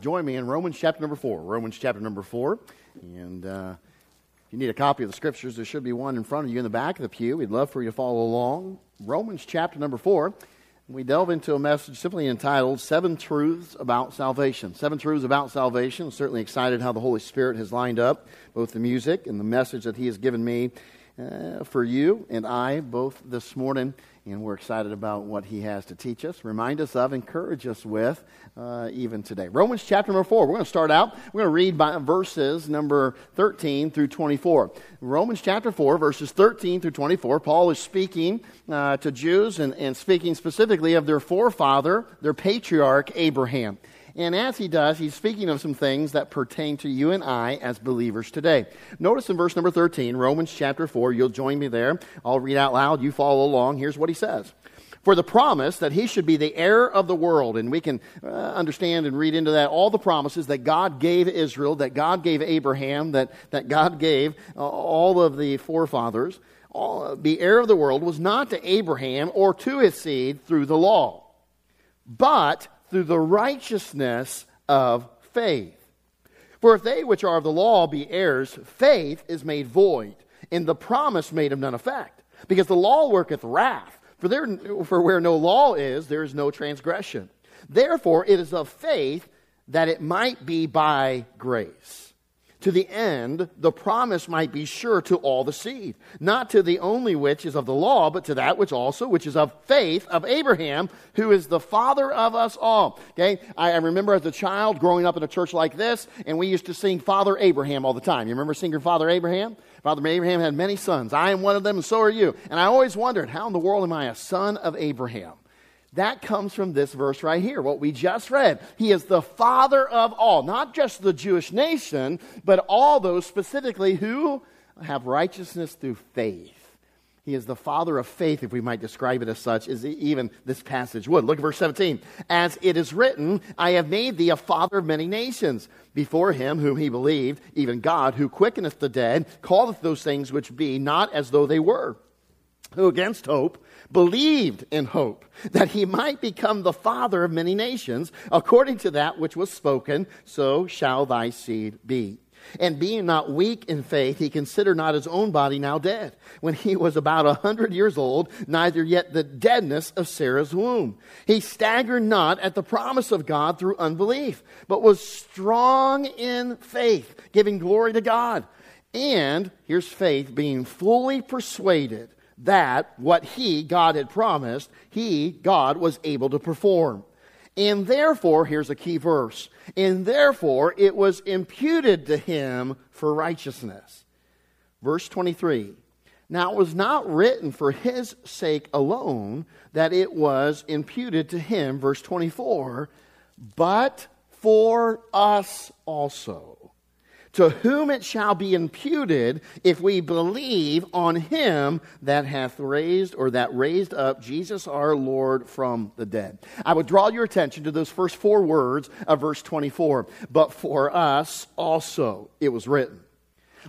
join me in Romans chapter number four. Romans chapter number four. And uh, if you need a copy of the scriptures, there should be one in front of you in the back of the pew. We'd love for you to follow along. Romans chapter number four. We delve into a message simply entitled Seven Truths About Salvation. Seven Truths About Salvation. I'm certainly excited how the Holy Spirit has lined up both the music and the message that He has given me uh, for you and I both this morning and we're excited about what he has to teach us, remind us of, encourage us with, uh, even today. Romans chapter number four. We're going to start out. We're going to read by verses number 13 through 24. Romans chapter 4, verses 13 through 24. Paul is speaking uh, to Jews and, and speaking specifically of their forefather, their patriarch, Abraham. And as he does, he's speaking of some things that pertain to you and I as believers today. Notice in verse number 13, Romans chapter 4, you'll join me there. I'll read out loud. You follow along. Here's what he says. For the promise that he should be the heir of the world, and we can uh, understand and read into that all the promises that God gave Israel, that God gave Abraham, that, that God gave uh, all of the forefathers. All, the heir of the world was not to Abraham or to his seed through the law, but through the righteousness of faith. For if they which are of the law be heirs, faith is made void, and the promise made of none effect. Because the law worketh wrath. For, there, for where no law is, there is no transgression. Therefore, it is of faith that it might be by grace to the end the promise might be sure to all the seed, not to the only which is of the law, but to that which also, which is of faith of Abraham, who is the father of us all. Okay? I, I remember as a child growing up in a church like this, and we used to sing Father Abraham all the time. You remember singing Father Abraham? Father Abraham had many sons. I am one of them, and so are you. And I always wondered, how in the world am I a son of Abraham? That comes from this verse right here, what we just read. He is the father of all, not just the Jewish nation, but all those specifically who have righteousness through faith. He is the father of faith, if we might describe it as such, as even this passage would. Look at verse 17. As it is written, I have made thee a father of many nations. Before him whom he believed, even God, who quickeneth the dead, calleth those things which be not as though they were. Who against hope believed in hope that he might become the father of many nations, according to that which was spoken, so shall thy seed be. And being not weak in faith, he considered not his own body now dead, when he was about a hundred years old, neither yet the deadness of Sarah's womb. He staggered not at the promise of God through unbelief, but was strong in faith, giving glory to God. And here's faith, being fully persuaded that what he, God, had promised, he, God, was able to perform. And therefore, here's a key verse, and therefore it was imputed to him for righteousness. Verse 23. Now it was not written for his sake alone that it was imputed to him, verse 24, but for us also to whom it shall be imputed if we believe on him that hath raised or that raised up Jesus our Lord from the dead. I would draw your attention to those first four words of verse 24. But for us also it was written.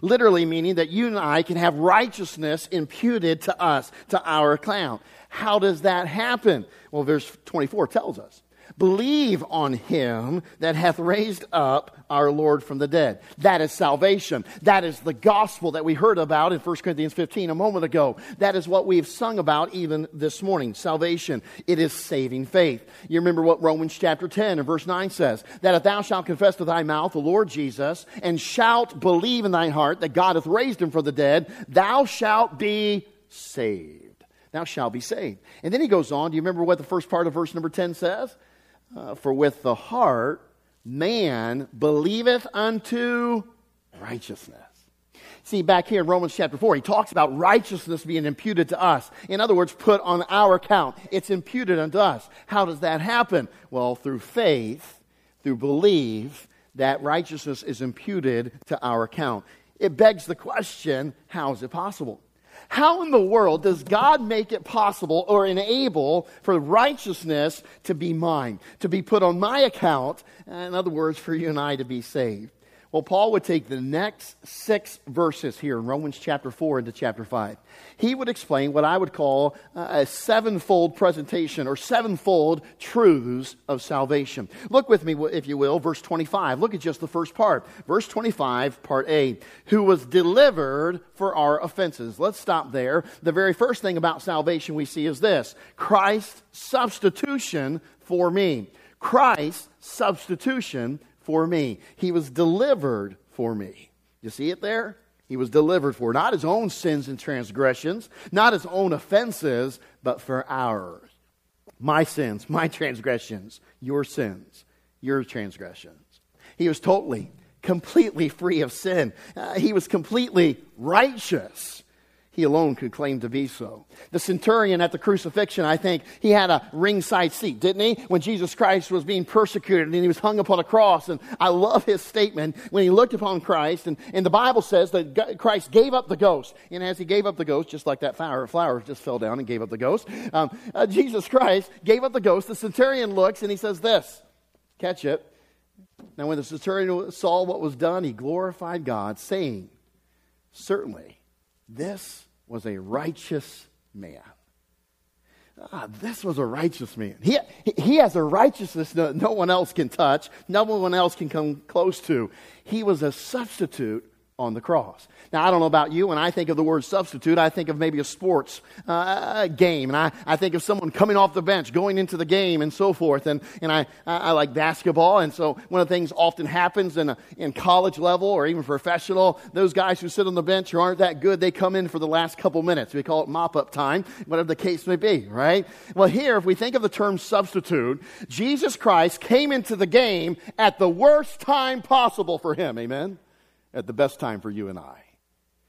Literally meaning that you and I can have righteousness imputed to us, to our account. How does that happen? Well, verse 24 tells us. Believe on him that hath raised up our Lord from the dead. That is salvation. That is the gospel that we heard about in 1 Corinthians 15 a moment ago. That is what we've sung about even this morning. Salvation. It is saving faith. You remember what Romans chapter 10 and verse 9 says that if thou shalt confess with thy mouth the Lord Jesus and shalt believe in thine heart that God hath raised him from the dead, thou shalt be saved. Thou shalt be saved. And then he goes on. Do you remember what the first part of verse number 10 says? Uh, for with the heart man believeth unto righteousness. See, back here in Romans chapter 4, he talks about righteousness being imputed to us. In other words, put on our account. It's imputed unto us. How does that happen? Well, through faith, through belief, that righteousness is imputed to our account. It begs the question how is it possible? How in the world does God make it possible or enable for righteousness to be mine, to be put on my account? In other words, for you and I to be saved. Well, Paul would take the next six verses here in Romans chapter 4 into chapter 5. He would explain what I would call uh, a sevenfold presentation or sevenfold truths of salvation. Look with me, if you will, verse 25. Look at just the first part. Verse 25, part A. Who was delivered for our offenses. Let's stop there. The very first thing about salvation we see is this Christ's substitution for me. Christ's substitution for me. He was delivered for me. You see it there? He was delivered for not his own sins and transgressions, not his own offenses, but for ours. My sins, my transgressions, your sins, your transgressions. He was totally, completely free of sin. Uh, he was completely righteous. He alone could claim to be so. The centurion at the crucifixion, I think, he had a ringside seat, didn't he? When Jesus Christ was being persecuted and he was hung upon a cross. And I love his statement when he looked upon Christ. And, and the Bible says that Christ gave up the ghost. And as he gave up the ghost, just like that flower, flower just fell down and gave up the ghost, um, uh, Jesus Christ gave up the ghost. The centurion looks and he says this catch it. Now, when the centurion saw what was done, he glorified God, saying, Certainly this was a righteous man. Ah, this was a righteous man. He, he has a righteousness no, no one else can touch, no one else can come close to. He was a substitute on the cross. Now, I don't know about you. When I think of the word substitute, I think of maybe a sports uh, game. And I, I think of someone coming off the bench, going into the game, and so forth. And, and I, I like basketball. And so one of the things often happens in, a, in college level or even professional, those guys who sit on the bench who aren't that good, they come in for the last couple minutes. We call it mop up time, whatever the case may be, right? Well, here, if we think of the term substitute, Jesus Christ came into the game at the worst time possible for him. Amen? At the best time for you and I.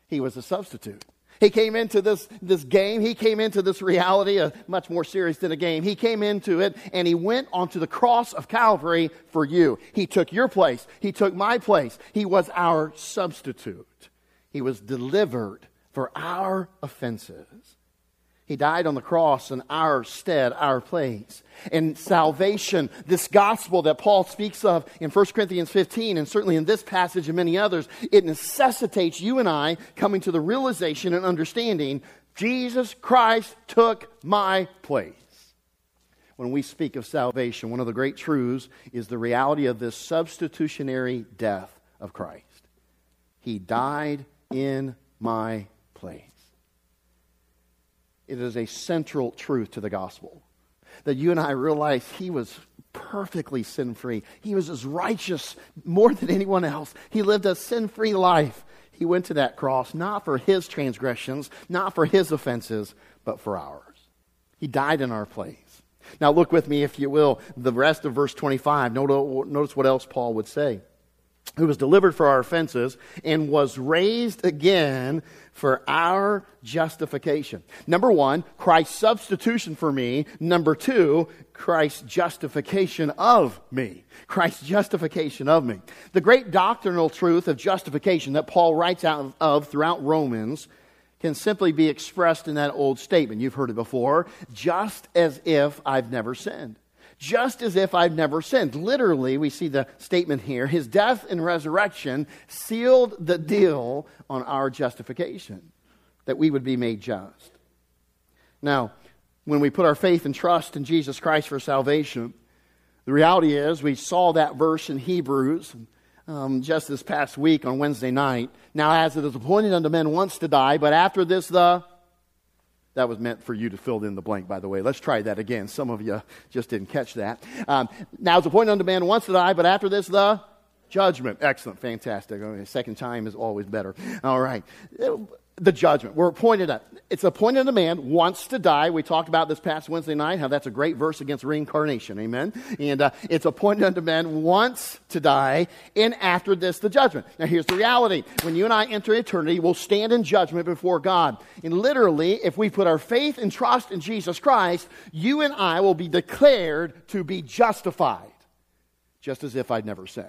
He was a substitute. He came into this, this game, he came into this reality, uh, much more serious than a game. He came into it and he went onto the cross of Calvary for you. He took your place, he took my place. He was our substitute. He was delivered for our offenses. He died on the cross in our stead, our place. And salvation, this gospel that Paul speaks of in 1 Corinthians 15, and certainly in this passage and many others, it necessitates you and I coming to the realization and understanding Jesus Christ took my place. When we speak of salvation, one of the great truths is the reality of this substitutionary death of Christ. He died in my place. It is a central truth to the gospel that you and I realize he was perfectly sin free. He was as righteous more than anyone else. He lived a sin free life. He went to that cross not for his transgressions, not for his offenses, but for ours. He died in our place. Now, look with me, if you will, the rest of verse 25. Notice what else Paul would say who was delivered for our offenses and was raised again for our justification. Number one, Christ's substitution for me. Number two, Christ's justification of me. Christ's justification of me. The great doctrinal truth of justification that Paul writes out of throughout Romans can simply be expressed in that old statement. You've heard it before. Just as if I've never sinned just as if I've never sinned. Literally, we see the statement here his death and resurrection sealed the deal on our justification, that we would be made just. Now, when we put our faith and trust in Jesus Christ for salvation, the reality is we saw that verse in Hebrews um, just this past week on Wednesday night. Now, as it is appointed unto men once to die, but after this the that was meant for you to fill in the blank, by the way. Let's try that again. Some of you just didn't catch that. Um, now it's appointed unto man once to die, but after this, the judgment. Excellent, fantastic. Okay, second time is always better. All right the judgment. We're appointed at, it's appointed a man wants to die. We talked about this past Wednesday night, how that's a great verse against reincarnation. Amen. And uh, it's appointed unto man wants to die, and after this, the judgment. Now, here's the reality. When you and I enter eternity, we'll stand in judgment before God. And literally, if we put our faith and trust in Jesus Christ, you and I will be declared to be justified, just as if I'd never sinned.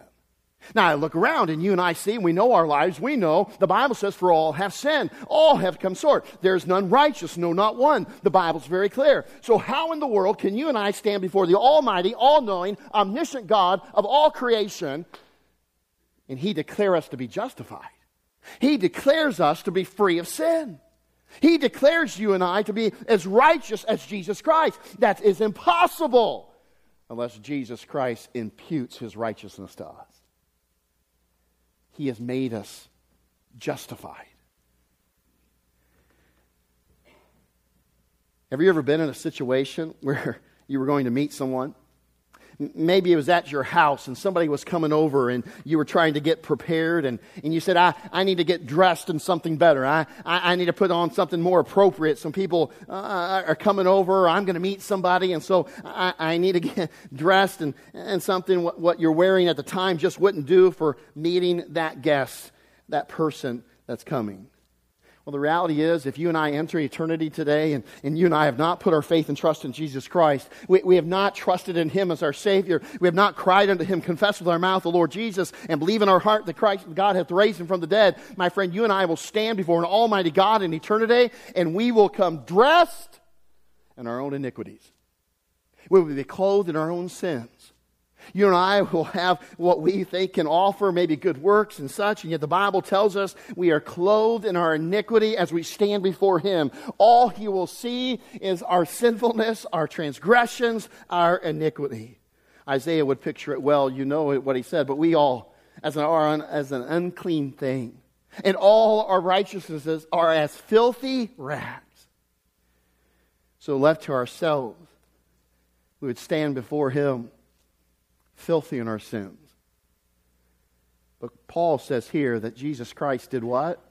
Now I look around and you and I see, and we know our lives, we know the Bible says, For all have sinned, all have come short. There's none righteous, no, not one. The Bible's very clear. So, how in the world can you and I stand before the Almighty, all knowing, omniscient God of all creation and He declare us to be justified. He declares us to be free of sin. He declares you and I to be as righteous as Jesus Christ. That is impossible unless Jesus Christ imputes his righteousness to us. He has made us justified. Have you ever been in a situation where you were going to meet someone Maybe it was at your house and somebody was coming over and you were trying to get prepared and, and you said, I, I need to get dressed in something better. I, I, I need to put on something more appropriate. Some people uh, are coming over. I'm going to meet somebody and so I, I need to get dressed and, and something what, what you're wearing at the time just wouldn't do for meeting that guest, that person that's coming. Well, the reality is, if you and I enter eternity today and, and you and I have not put our faith and trust in Jesus Christ, we, we have not trusted in Him as our Savior, we have not cried unto Him, confessed with our mouth the Lord Jesus, and believe in our heart that Christ, God hath raised Him from the dead, my friend, you and I will stand before an Almighty God in eternity, and we will come dressed in our own iniquities. We will be clothed in our own sins. You and I will have what we think can offer, maybe good works and such, and yet the Bible tells us we are clothed in our iniquity as we stand before Him. All He will see is our sinfulness, our transgressions, our iniquity. Isaiah would picture it well. You know what he said, but we all, as an, as an unclean thing, and all our righteousnesses are as filthy rags. So, left to ourselves, we would stand before Him filthy in our sins. But Paul says here that Jesus Christ did what?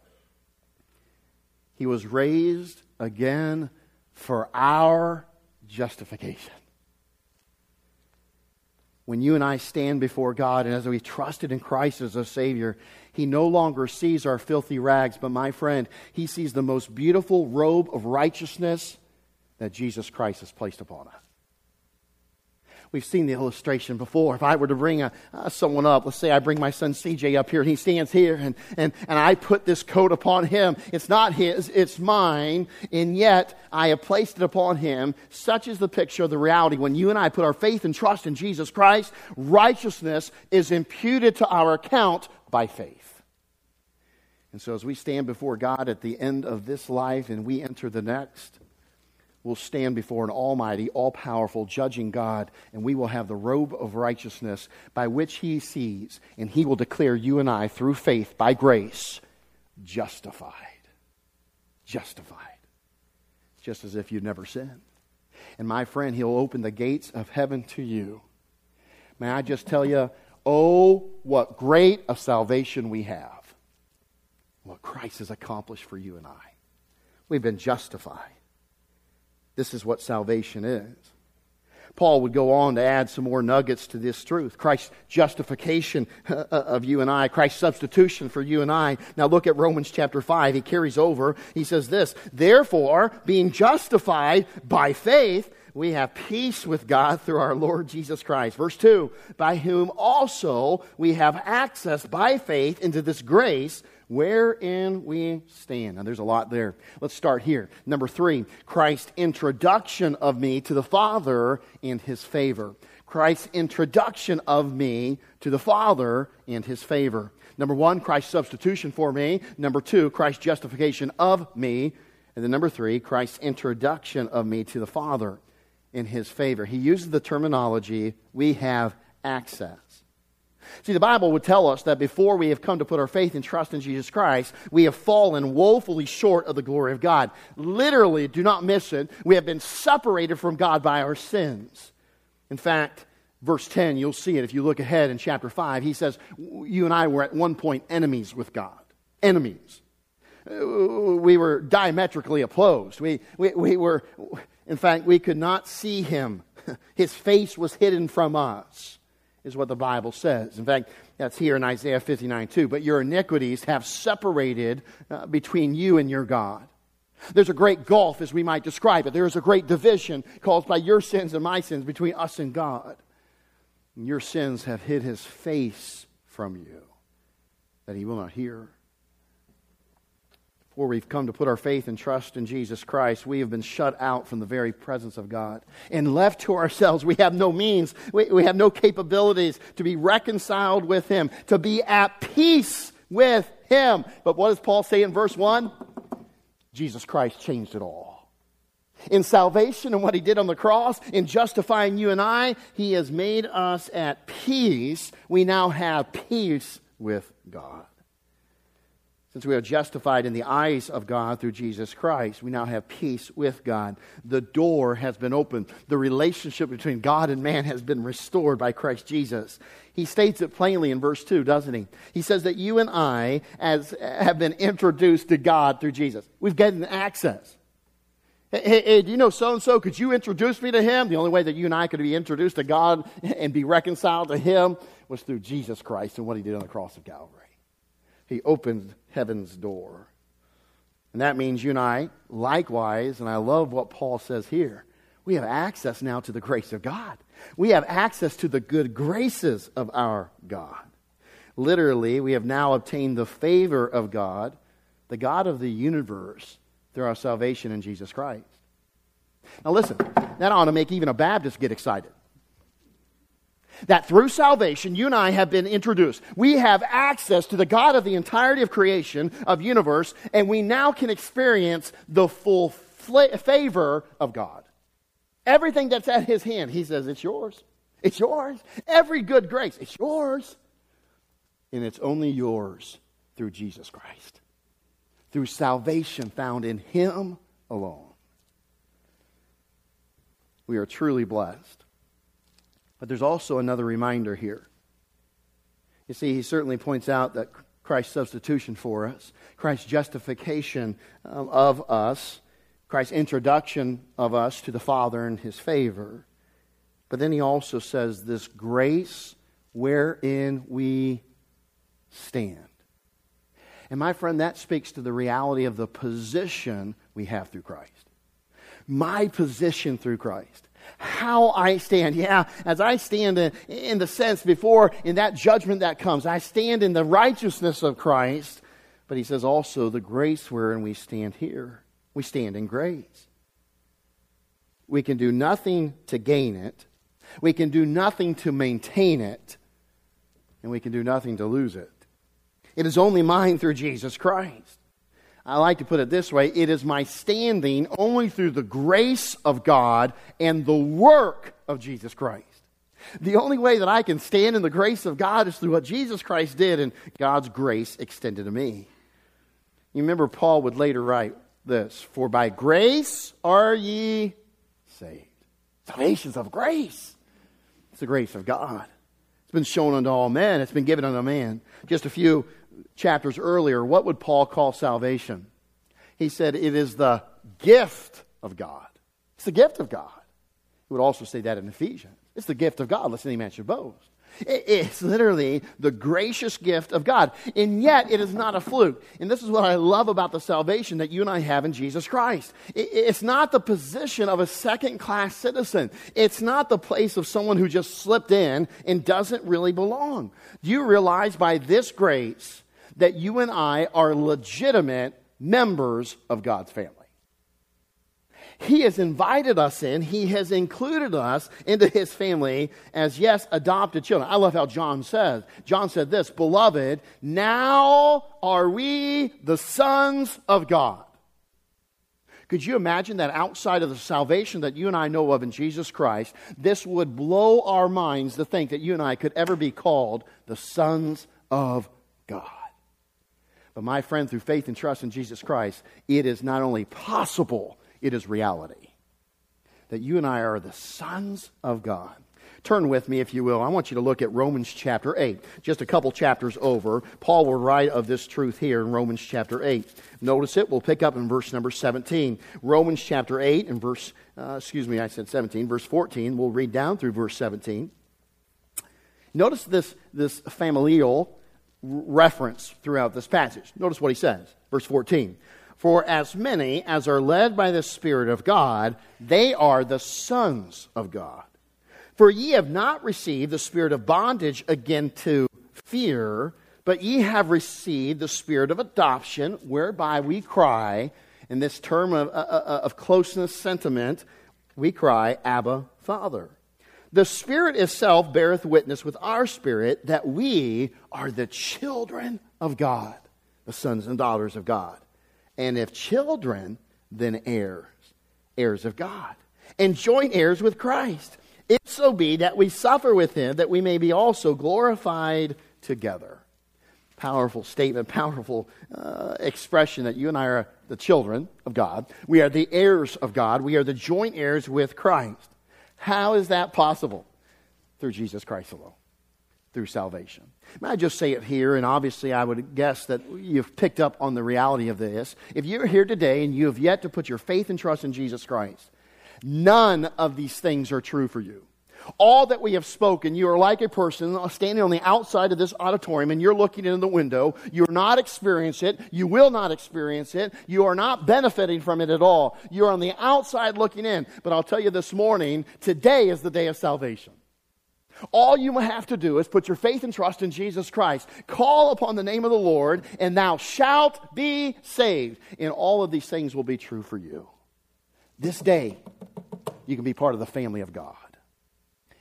He was raised again for our justification. When you and I stand before God and as we trusted in Christ as a Savior, He no longer sees our filthy rags, but my friend, He sees the most beautiful robe of righteousness that Jesus Christ has placed upon us. We've seen the illustration before. If I were to bring a, uh, someone up, let's say I bring my son CJ up here and he stands here and, and, and I put this coat upon him. It's not his, it's mine, and yet I have placed it upon him. Such is the picture of the reality. When you and I put our faith and trust in Jesus Christ, righteousness is imputed to our account by faith. And so as we stand before God at the end of this life and we enter the next, will stand before an almighty, all powerful, judging God, and we will have the robe of righteousness by which he sees, and he will declare you and I, through faith, by grace, justified. Justified. Just as if you'd never sinned. And my friend, he'll open the gates of heaven to you. May I just tell you, oh, what great a salvation we have. What Christ has accomplished for you and I. We've been justified. This is what salvation is. Paul would go on to add some more nuggets to this truth. Christ's justification uh, of you and I, Christ's substitution for you and I. Now look at Romans chapter 5. He carries over. He says this, Therefore, being justified by faith, we have peace with God through our Lord Jesus Christ. Verse 2 By whom also we have access by faith into this grace wherein we stand. Now, there's a lot there. Let's start here. Number three, Christ's introduction of me to the Father and his favor. Christ's introduction of me to the Father and his favor. Number one, Christ's substitution for me. Number two, Christ's justification of me. And then number three, Christ's introduction of me to the Father in his favor. He uses the terminology, we have access. See, the Bible would tell us that before we have come to put our faith and trust in Jesus Christ, we have fallen woefully short of the glory of God. Literally, do not miss it, we have been separated from God by our sins. In fact, verse 10, you'll see it if you look ahead in chapter 5. He says, You and I were at one point enemies with God. Enemies. Uh, we were diametrically opposed. We, we, we were, in fact, we could not see him. His face was hidden from us is what the Bible says. In fact, that's here in Isaiah 59 too. But your iniquities have separated uh, between you and your God. There's a great gulf, as we might describe it. There is a great division caused by your sins and my sins between us and God. And your sins have hid his face from you, that he will not hear. Before we've come to put our faith and trust in Jesus Christ, we have been shut out from the very presence of God. And left to ourselves, we have no means, we, we have no capabilities to be reconciled with Him, to be at peace with Him. But what does Paul say in verse 1? Jesus Christ changed it all. In salvation and what He did on the cross, in justifying you and I, He has made us at peace. We now have peace with God. Since we are justified in the eyes of God through Jesus Christ, we now have peace with God. The door has been opened. The relationship between God and man has been restored by Christ Jesus. He states it plainly in verse 2, doesn't he? He says that you and I as, have been introduced to God through Jesus. We've gotten access. Hey, hey, do you know so and so? Could you introduce me to him? The only way that you and I could be introduced to God and be reconciled to him was through Jesus Christ and what he did on the cross of Calvary. He opened heaven's door. And that means you and I, likewise, and I love what Paul says here, we have access now to the grace of God. We have access to the good graces of our God. Literally, we have now obtained the favor of God, the God of the universe, through our salvation in Jesus Christ. Now, listen, that ought to make even a Baptist get excited that through salvation, you and I have been introduced. We have access to the God of the entirety of creation, of universe, and we now can experience the full favor of God. Everything that's at his hand, he says, it's yours. It's yours. Every good grace, it's yours. And it's only yours through Jesus Christ, through salvation found in him alone. We are truly blessed. But there's also another reminder here. You see, he certainly points out that Christ's substitution for us, Christ's justification um, of us, Christ's introduction of us to the Father in his favor. But then he also says this grace wherein we stand. And my friend, that speaks to the reality of the position we have through Christ. My position through Christ how I stand. Yeah, as I stand in, in, the sense before, in that judgment that comes, I stand in the righteousness of Christ. But he says also the grace wherein we stand here. We stand in grace. We can do nothing to gain it, we can do nothing to maintain it, and we can do nothing to lose it. It is only mine through Jesus Christ. I like to put it this way it is my standing only through the grace of God and the work of Jesus Christ. The only way that I can stand in the grace of God is through what Jesus Christ did and God's grace extended to me. You remember, Paul would later write this For by grace are ye saved. Salvation's of grace. It's the grace of God. It's been shown unto all men, it's been given unto man. Just a few chapters earlier, what would Paul call salvation? He said it is the gift of God. It's the gift of God. He would also say that in Ephesians. It's the gift of God, lest any man should boast. It's literally the gracious gift of God. And yet, it is not a fluke. And this is what I love about the salvation that you and I have in Jesus Christ. It's not the position of a second class citizen, it's not the place of someone who just slipped in and doesn't really belong. Do you realize by this grace, that you and I are legitimate members of God's family. He has invited us in. He has included us into his family as, yes, adopted children. I love how John says. John said this Beloved, now are we the sons of God. Could you imagine that outside of the salvation that you and I know of in Jesus Christ, this would blow our minds to think that you and I could ever be called the sons of God? But my friend, through faith and trust in Jesus Christ, it is not only possible, it is reality. That you and I are the sons of God. Turn with me, if you will. I want you to look at Romans chapter 8. Just a couple chapters over. Paul will write of this truth here in Romans chapter 8. Notice it. We'll pick up in verse number 17. Romans chapter 8 and verse, uh, excuse me, I said 17, verse 14. We'll read down through verse 17. Notice this, this familial reference throughout this passage. Notice what he says, verse 14. For as many as are led by the Spirit of God, they are the sons of God. For ye have not received the spirit of bondage again to fear, but ye have received the spirit of adoption, whereby we cry, in this term of, uh, uh, uh, of closeness sentiment, we cry, Abba, Father. The Spirit itself beareth witness with our spirit that we are the children of God, the sons and daughters of God. And if children, then heirs, heirs of God, and joint heirs with Christ. If so be that we suffer with him, that we may be also glorified together. Powerful statement, powerful uh, expression that you and I are the children of God. We are the heirs of God. We are the joint heirs with Christ. How is that possible? Through Jesus Christ alone, through salvation. May I just say it here, and obviously I would guess that you've picked up on the reality of this. If you're here today and you have yet to put your faith and trust in Jesus Christ, none of these things are true for you. All that we have spoken, you are like a person standing on the outside of this auditorium and you're looking in the window. You're not experiencing it. You will not experience it. You are not benefiting from it at all. You're on the outside looking in. But I'll tell you this morning, today is the day of salvation. All you have to do is put your faith and trust in Jesus Christ. Call upon the name of the Lord, and thou shalt be saved. And all of these things will be true for you. This day, you can be part of the family of God.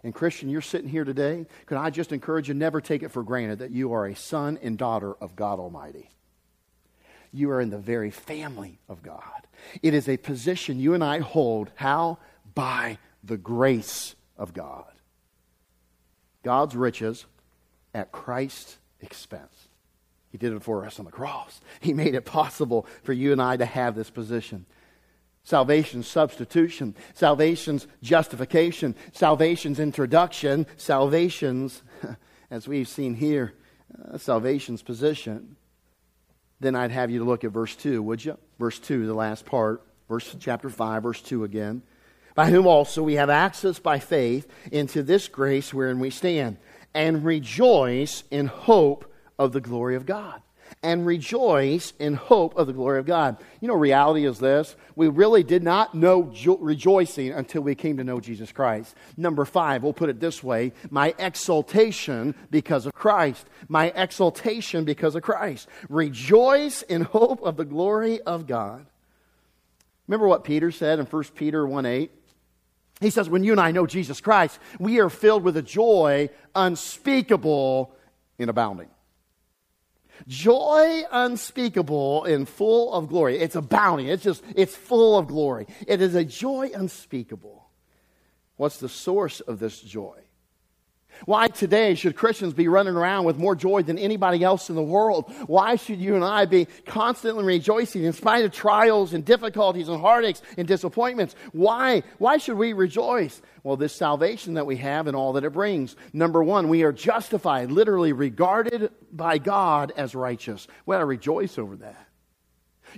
And, Christian, you're sitting here today. Can I just encourage you, never take it for granted that you are a son and daughter of God Almighty. You are in the very family of God. It is a position you and I hold. How? By the grace of God. God's riches at Christ's expense. He did it for us on the cross. He made it possible for you and I to have this position. Salvation's substitution, salvation's justification, salvation's introduction, salvation's, as we've seen here, uh, salvation's position. Then I'd have you to look at verse 2, would you? Verse 2, the last part, verse chapter 5, verse 2 again by whom also we have access by faith into this grace wherein we stand, and rejoice in hope of the glory of God. And rejoice in hope of the glory of God. You know, reality is this. We really did not know jo- rejoicing until we came to know Jesus Christ. Number five, we'll put it this way my exaltation because of Christ. My exaltation because of Christ. Rejoice in hope of the glory of God. Remember what Peter said in 1 Peter 1 8? He says, when you and I know Jesus Christ, we are filled with a joy unspeakable and abounding. Joy unspeakable and full of glory. It's a bounty. It's just, it's full of glory. It is a joy unspeakable. What's the source of this joy? Why today should Christians be running around with more joy than anybody else in the world? Why should you and I be constantly rejoicing in spite of trials and difficulties and heartaches and disappointments? Why? Why should we rejoice? Well, this salvation that we have and all that it brings. Number one, we are justified, literally regarded by God as righteous. We ought rejoice over that.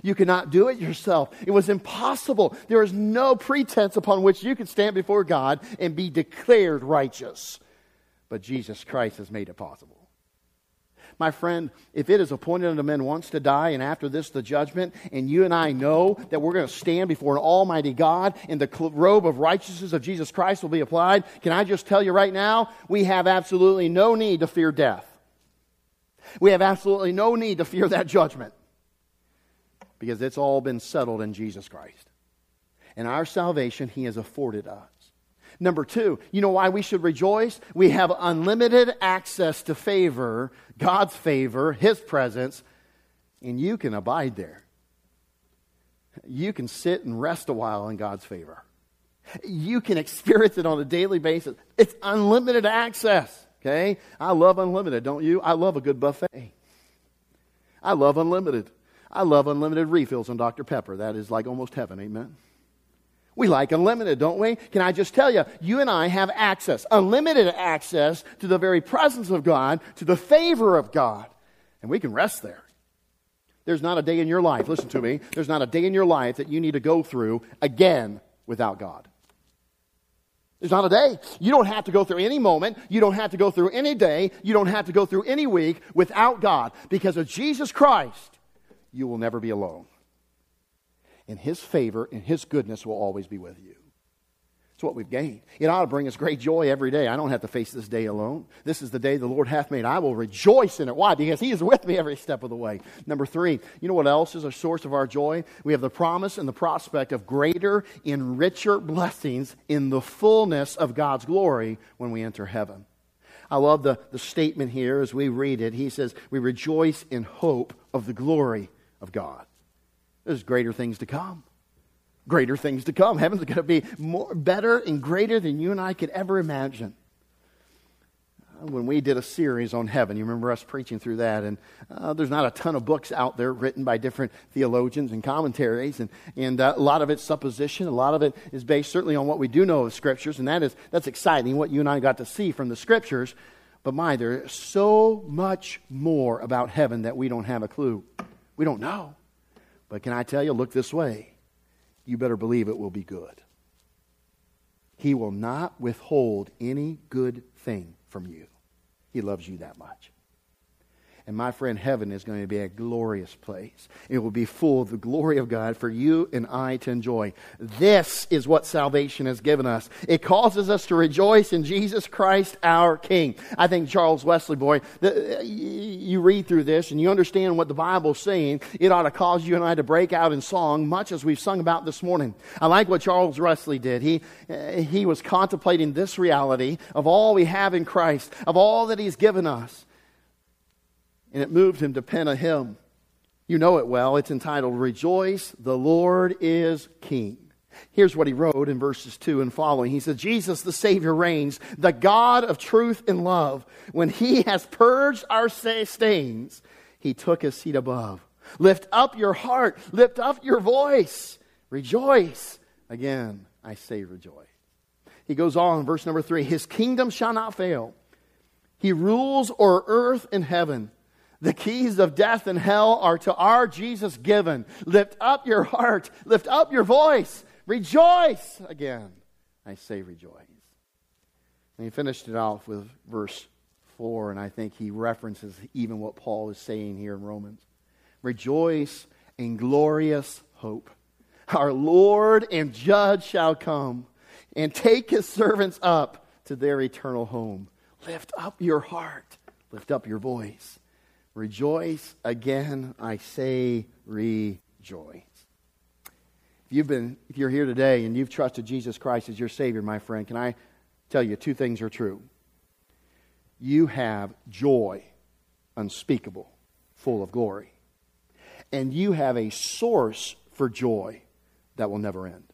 You cannot do it yourself. It was impossible. There is no pretense upon which you could stand before God and be declared righteous but Jesus Christ has made it possible. My friend, if it is appointed unto men once to die, and after this the judgment, and you and I know that we're going to stand before an almighty God, and the robe of righteousness of Jesus Christ will be applied, can I just tell you right now, we have absolutely no need to fear death. We have absolutely no need to fear that judgment because it's all been settled in Jesus Christ. And our salvation, He has afforded us. Number two, you know why we should rejoice? We have unlimited access to favor, God's favor, His presence, and you can abide there. You can sit and rest a while in God's favor. You can experience it on a daily basis. It's unlimited access, okay? I love unlimited, don't you? I love a good buffet. I love unlimited. I love unlimited refills on Dr. Pepper. That is like almost heaven, amen? We like unlimited, don't we? Can I just tell you, you and I have access, unlimited access to the very presence of God, to the favor of God, and we can rest there. There's not a day in your life, listen to me, there's not a day in your life that you need to go through again without God. There's not a day. You don't have to go through any moment. You don't have to go through any day. You don't have to go through any week without God. Because of Jesus Christ, you will never be alone and His favor and His goodness will always be with you. It's what we've gained. It ought to bring us great joy every day. I don't have to face this day alone. This is the day the Lord hath made. I will rejoice in it. Why? Because He is with me every step of the way. Number three, you know what else is a source of our joy? We have the promise and the prospect of greater and richer blessings in the fullness of God's glory when we enter heaven. I love the, the statement here as we read it. He says, We rejoice in hope of the glory of God. There's greater things to come greater things to come. Heaven's going to be more, better and greater than you and I could ever imagine. When we did a series on heaven, you remember us preaching through that, and uh, there's not a ton of books out there written by different theologians and commentaries, and, and uh, a lot of it's supposition. A lot of it is based certainly on what we do know of Scriptures, and that is that's exciting what you and I got to see from the Scriptures. But my, there's so much more about heaven that we don't have a clue. We don't know. But can I tell you, look this way you better believe it will be good. He will not withhold any good thing from you. He loves you that much. And my friend, heaven is going to be a glorious place. It will be full of the glory of God for you and I to enjoy. This is what salvation has given us. It causes us to rejoice in Jesus Christ, our King. I think Charles Wesley, boy, the, you read through this and you understand what the Bible's saying. It ought to cause you and I to break out in song, much as we've sung about this morning. I like what Charles Wesley did. He, he was contemplating this reality of all we have in Christ, of all that He's given us and it moved him to pen a hymn. You know it well. It's entitled, Rejoice, the Lord is King. Here's what he wrote in verses 2 and following. He said, Jesus the Savior reigns, the God of truth and love. When he has purged our stains, he took his seat above. Lift up your heart, lift up your voice. Rejoice. Again, I say rejoice. He goes on, verse number 3 His kingdom shall not fail. He rules o'er earth and heaven. The keys of death and hell are to our Jesus given. Lift up your heart, lift up your voice, rejoice again. I say rejoice. And he finished it off with verse 4, and I think he references even what Paul is saying here in Romans. Rejoice in glorious hope. Our Lord and Judge shall come and take his servants up to their eternal home. Lift up your heart, lift up your voice. Rejoice again, I say rejoice. If you've been if you're here today and you've trusted Jesus Christ as your savior, my friend, can I tell you two things are true? You have joy unspeakable, full of glory. And you have a source for joy that will never end.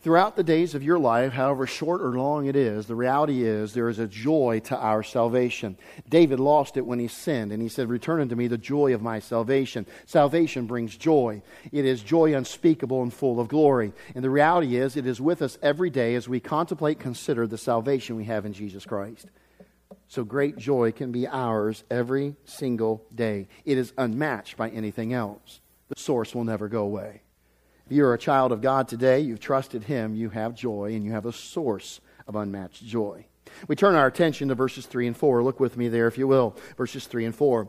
Throughout the days of your life, however short or long it is, the reality is there is a joy to our salvation. David lost it when he sinned, and he said, Return unto me the joy of my salvation. Salvation brings joy. It is joy unspeakable and full of glory. And the reality is, it is with us every day as we contemplate, consider the salvation we have in Jesus Christ. So great joy can be ours every single day. It is unmatched by anything else. The source will never go away. If you're a child of God today, you've trusted Him, you have joy, and you have a source of unmatched joy. We turn our attention to verses 3 and 4. Look with me there, if you will. Verses 3 and 4.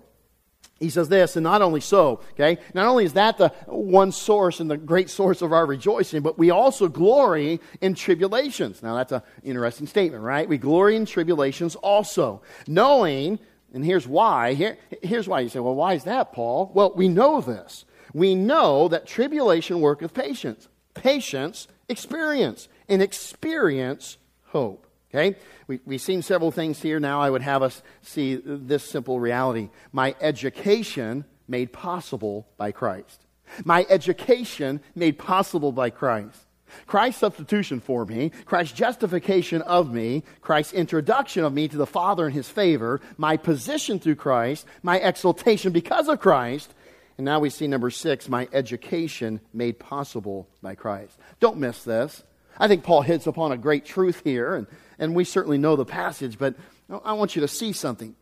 He says this, and not only so, okay, not only is that the one source and the great source of our rejoicing, but we also glory in tribulations. Now that's an interesting statement, right? We glory in tribulations also, knowing, and here's why. Here, here's why. You say, well, why is that, Paul? Well, we know this we know that tribulation worketh patience. Patience, experience. And experience, hope. Okay? We, we've seen several things here. Now I would have us see this simple reality. My education made possible by Christ. My education made possible by Christ. Christ's substitution for me, Christ's justification of me, Christ's introduction of me to the Father in his favor, my position through Christ, my exaltation because of Christ, and now we see number six, my education made possible by Christ. Don't miss this. I think Paul hits upon a great truth here, and, and we certainly know the passage, but I want you to see something.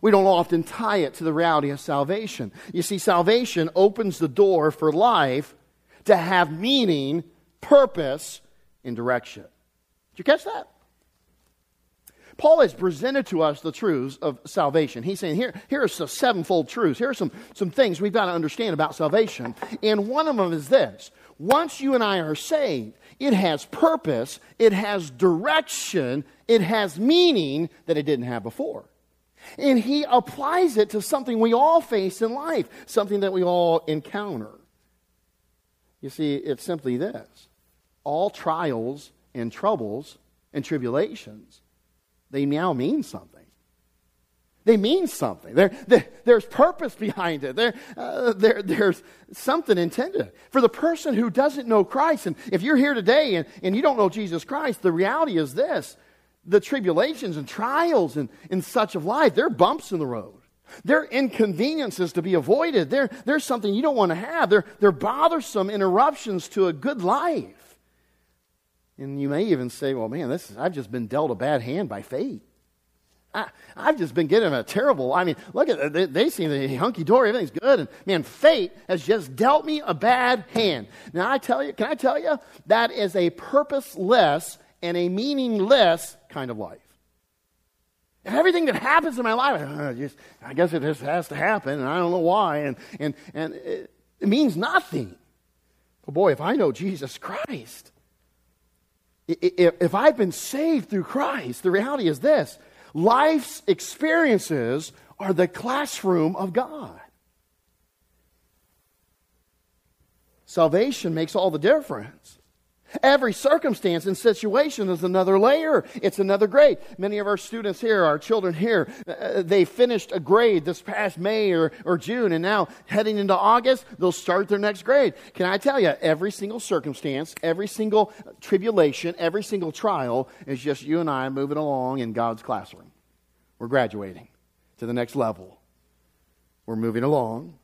We don't often tie it to the reality of salvation. You see, salvation opens the door for life to have meaning, purpose, and direction. Did you catch that? Paul has presented to us the truths of salvation. He's saying, here, here are some sevenfold truths. Here are some, some things we've got to understand about salvation. And one of them is this once you and I are saved, it has purpose, it has direction, it has meaning that it didn't have before. And he applies it to something we all face in life, something that we all encounter. You see, it's simply this all trials and troubles and tribulations, they now mean something. They mean something. There, there, there's purpose behind it. There, uh, there, there's something intended. For the person who doesn't know Christ, and if you're here today and, and you don't know Jesus Christ, the reality is this the tribulations and trials and, and such of life, they're bumps in the road. They're inconveniences to be avoided. They're, they're something you don't want to have. They're, they're bothersome interruptions to a good life. And you may even say, well, man, this, I've just been dealt a bad hand by fate. I, have just been getting a terrible. I mean, look at they, they seem to hunky dory, everything's good, and man, fate has just dealt me a bad hand. Now I tell you, can I tell you that is a purposeless and a meaningless kind of life. And everything that happens in my life, uh, just, I guess it just has to happen, and I don't know why, and, and, and it, it means nothing. But boy, if I know Jesus Christ, if I've been saved through Christ, the reality is this life's experiences are the classroom of God. Salvation makes all the difference. Every circumstance and situation is another layer. It's another grade. Many of our students here, our children here, uh, they finished a grade this past May or, or June, and now heading into August, they'll start their next grade. Can I tell you, every single circumstance, every single tribulation, every single trial is just you and I moving along in God's classroom. We're graduating to the next level. We're moving along.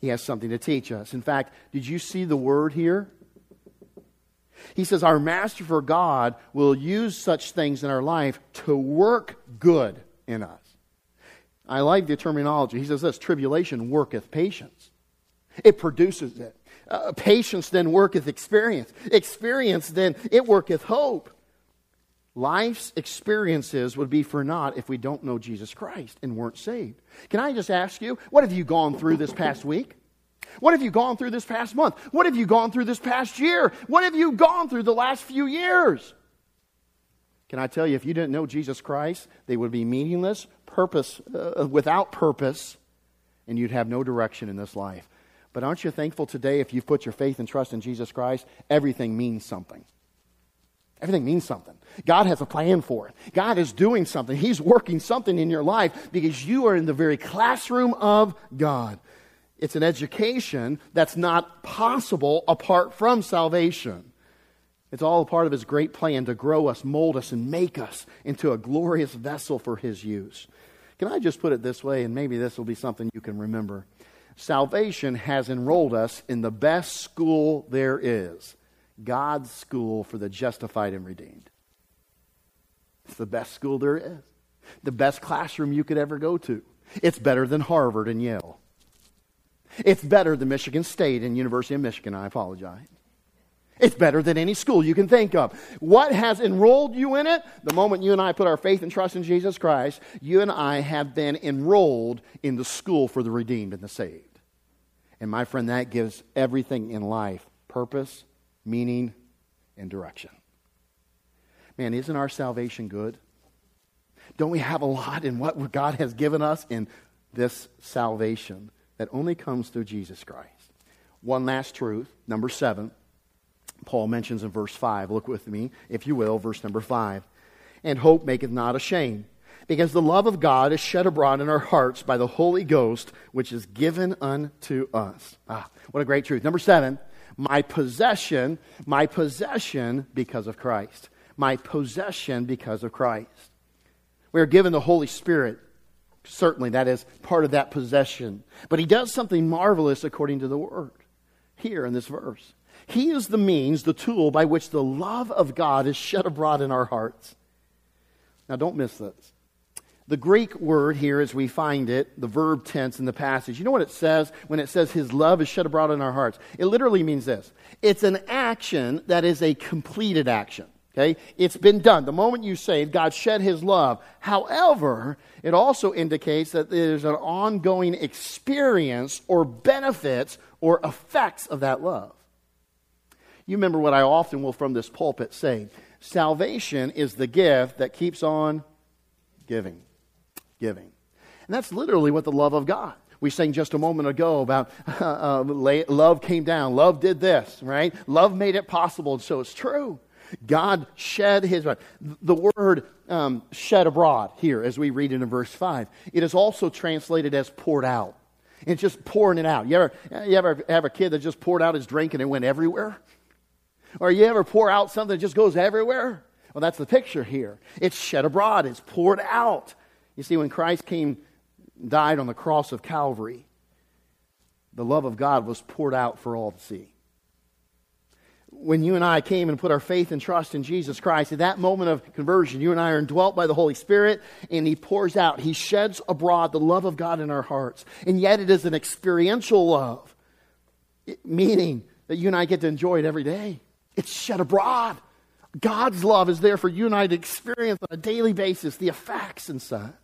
He has something to teach us. In fact, did you see the word here? He says, Our master for God will use such things in our life to work good in us. I like the terminology. He says this tribulation worketh patience, it produces it. Uh, patience then worketh experience. Experience then it worketh hope. Life's experiences would be for naught if we don't know Jesus Christ and weren't saved. Can I just ask you, what have you gone through this past week? What have you gone through this past month? What have you gone through this past year? What have you gone through the last few years? Can I tell you, if you didn't know Jesus Christ, they would be meaningless, purpose, uh, without purpose, and you'd have no direction in this life. But aren't you thankful today if you've put your faith and trust in Jesus Christ? Everything means something. Everything means something. God has a plan for it. God is doing something. He's working something in your life because you are in the very classroom of God. It's an education that's not possible apart from salvation. It's all a part of His great plan to grow us, mold us, and make us into a glorious vessel for His use. Can I just put it this way, and maybe this will be something you can remember? Salvation has enrolled us in the best school there is God's school for the justified and redeemed. It's the best school there is, the best classroom you could ever go to. It's better than Harvard and Yale. It's better than Michigan State and University of Michigan. I apologize. It's better than any school you can think of. What has enrolled you in it? The moment you and I put our faith and trust in Jesus Christ, you and I have been enrolled in the school for the redeemed and the saved. And my friend, that gives everything in life purpose, meaning, and direction. Man, isn't our salvation good? Don't we have a lot in what God has given us in this salvation? That only comes through Jesus Christ. One last truth, number seven, Paul mentions in verse 5. Look with me, if you will, verse number 5. And hope maketh not ashamed, because the love of God is shed abroad in our hearts by the Holy Ghost, which is given unto us. Ah, what a great truth. Number seven, my possession, my possession because of Christ. My possession because of Christ. We are given the Holy Spirit Certainly, that is part of that possession. But he does something marvelous according to the word here in this verse. He is the means, the tool by which the love of God is shed abroad in our hearts. Now, don't miss this. The Greek word here, as we find it, the verb tense in the passage, you know what it says when it says his love is shed abroad in our hearts? It literally means this it's an action that is a completed action. Okay? It's been done. The moment you saved, God shed his love. However, it also indicates that there's an ongoing experience or benefits or effects of that love. You remember what I often will from this pulpit say salvation is the gift that keeps on giving. Giving. And that's literally what the love of God. We sang just a moment ago about uh, uh, love came down, love did this, right? Love made it possible, and so it's true. God shed his blood. The word um, shed abroad here, as we read it in verse 5, it is also translated as poured out. It's just pouring it out. You ever, you ever have a kid that just poured out his drink and it went everywhere? Or you ever pour out something that just goes everywhere? Well, that's the picture here. It's shed abroad, it's poured out. You see, when Christ came, died on the cross of Calvary, the love of God was poured out for all to see when you and I came and put our faith and trust in Jesus Christ, at that moment of conversion, you and I are indwelt by the Holy Spirit, and He pours out, He sheds abroad the love of God in our hearts. And yet it is an experiential love, meaning that you and I get to enjoy it every day. It's shed abroad. God's love is there for you and I to experience on a daily basis, the effects and such.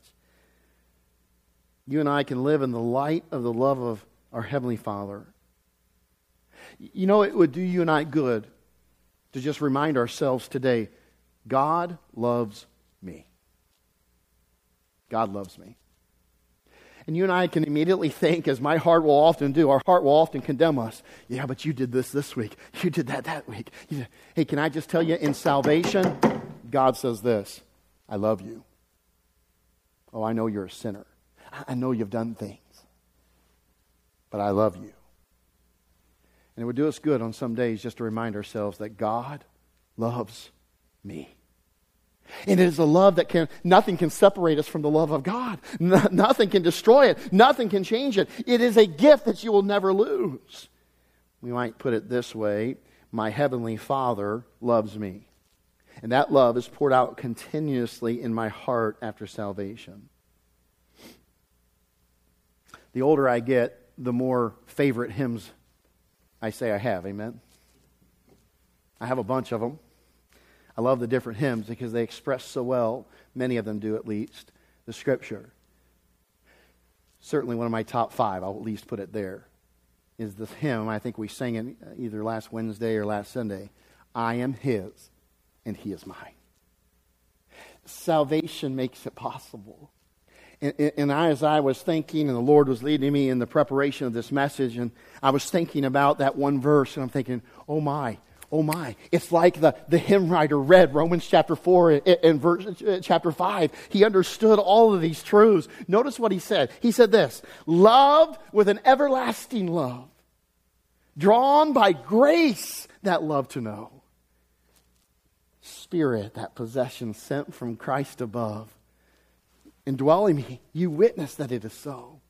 You and I can live in the light of the love of our Heavenly Father you know, it would do you and I good to just remind ourselves today God loves me. God loves me. And you and I can immediately think, as my heart will often do, our heart will often condemn us. Yeah, but you did this this week. You did that that week. Hey, can I just tell you, in salvation, God says this I love you. Oh, I know you're a sinner. I know you've done things. But I love you. And it would do us good on some days just to remind ourselves that God loves me. And it is a love that can, nothing can separate us from the love of God. No, nothing can destroy it. Nothing can change it. It is a gift that you will never lose. We might put it this way My heavenly Father loves me. And that love is poured out continuously in my heart after salvation. The older I get, the more favorite hymns I say I have. Amen? I have a bunch of them. I love the different hymns because they express so well, many of them do at least, the Scripture. Certainly one of my top five, I'll at least put it there, is the hymn I think we sang it either last Wednesday or last Sunday I am His and He is mine. Salvation makes it possible. And, and I, as I was thinking, and the Lord was leading me in the preparation of this message, and I was thinking about that one verse, and I'm thinking, oh my, oh my. It's like the, the hymn writer read Romans chapter 4 and verse, uh, chapter 5. He understood all of these truths. Notice what he said. He said this Love with an everlasting love, drawn by grace that love to know. Spirit, that possession sent from Christ above indwelling me. You witness that it is so.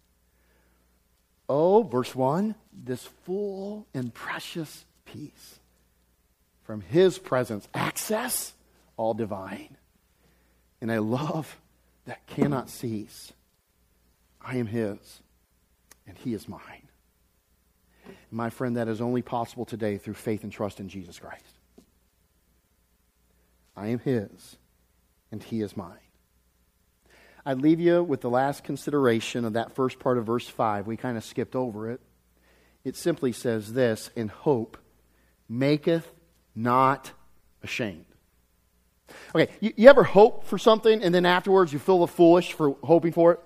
Oh, verse 1 this full and precious peace from his presence, access, all divine, and a love that cannot cease. I am his, and he is mine. My friend, that is only possible today through faith and trust in Jesus Christ. I am his, and he is mine. I leave you with the last consideration of that first part of verse 5. We kind of skipped over it. It simply says this In hope maketh not ashamed. Okay, you, you ever hope for something and then afterwards you feel foolish for hoping for it?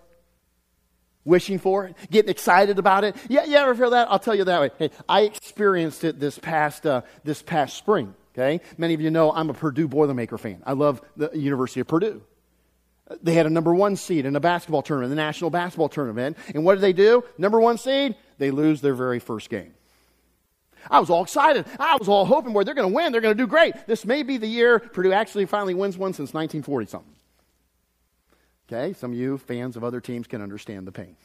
Wishing for it? Getting excited about it? Yeah, you ever feel that? I'll tell you that way. Hey, I experienced it this past, uh, this past spring. Okay? Many of you know I'm a Purdue Boilermaker fan. I love the University of Purdue. They had a number one seed in a basketball tournament, the national basketball tournament. And what did they do? Number one seed, they lose their very first game. I was all excited. I was all hoping, boy, they're going to win. They're going to do great. This may be the year Purdue actually finally wins one since 1940 something. Okay, some of you fans of other teams can understand the pain.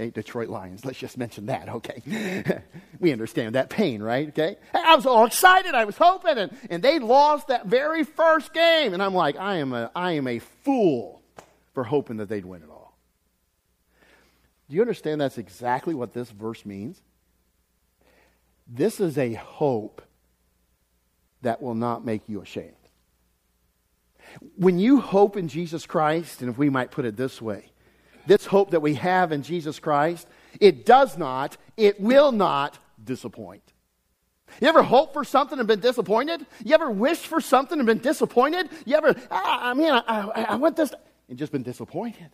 Okay, Detroit Lions. Let's just mention that. Okay, we understand that pain, right? Okay, I was all excited. I was hoping, and, and they lost that very first game, and I'm like, I am a I am a fool for hoping that they'd win it all. Do you understand? That's exactly what this verse means. This is a hope that will not make you ashamed. When you hope in Jesus Christ, and if we might put it this way, this hope that we have in Jesus Christ, it does not, it will not disappoint. You ever hope for something and been disappointed? You ever wished for something and been disappointed? You ever, I, I mean, I, I, I want this, and just been disappointed?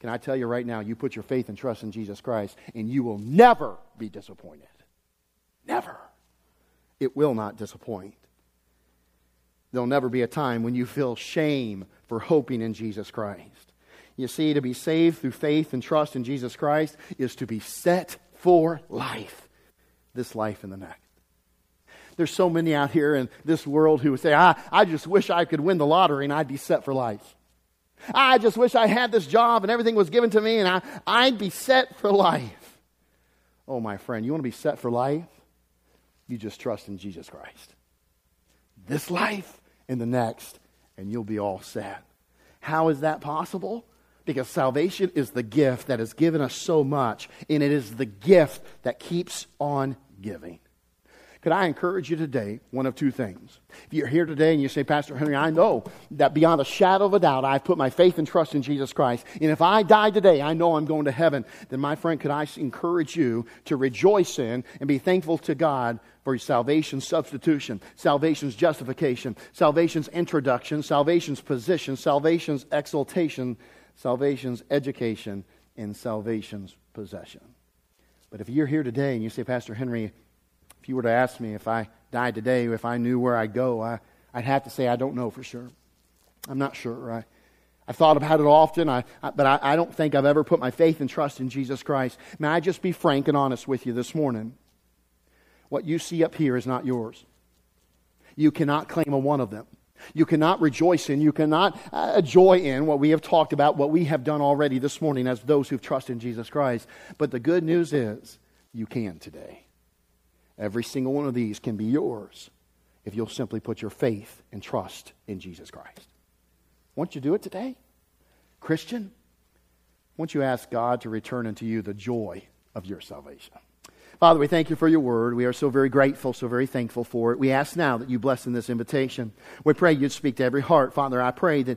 Can I tell you right now, you put your faith and trust in Jesus Christ, and you will never be disappointed. Never. It will not disappoint. There'll never be a time when you feel shame for hoping in Jesus Christ. You see, to be saved through faith and trust in Jesus Christ is to be set for life, this life and the next. There's so many out here in this world who would say, I, I just wish I could win the lottery and I'd be set for life. I just wish I had this job and everything was given to me and I, I'd be set for life. Oh, my friend, you want to be set for life? You just trust in Jesus Christ. This life and the next, and you'll be all set. How is that possible? Because salvation is the gift that has given us so much, and it is the gift that keeps on giving. Could I encourage you today, one of two things? If you're here today and you say, Pastor Henry, I know that beyond a shadow of a doubt, I've put my faith and trust in Jesus Christ, and if I die today, I know I'm going to heaven, then my friend, could I encourage you to rejoice in and be thankful to God for salvation's substitution, salvation's justification, salvation's introduction, salvation's position, salvation's exaltation, salvation's education, and salvation's possession. But if you're here today and you say, Pastor Henry, if you were to ask me if I died today, if I knew where I'd go, I, would have to say I don't know for sure. I'm not sure. I, I've thought about it often, I, I, but I, I don't think I've ever put my faith and trust in Jesus Christ. May I just be frank and honest with you this morning? What you see up here is not yours. You cannot claim a one of them. You cannot rejoice in, you cannot uh, joy in what we have talked about, what we have done already this morning as those who've trusted in Jesus Christ. But the good news is, you can today. Every single one of these can be yours if you'll simply put your faith and trust in Jesus Christ. Won't you do it today? Christian, won't you ask God to return unto you the joy of your salvation? Father, we thank you for your word. We are so very grateful, so very thankful for it. We ask now that you bless in this invitation. We pray you'd speak to every heart. Father, I pray that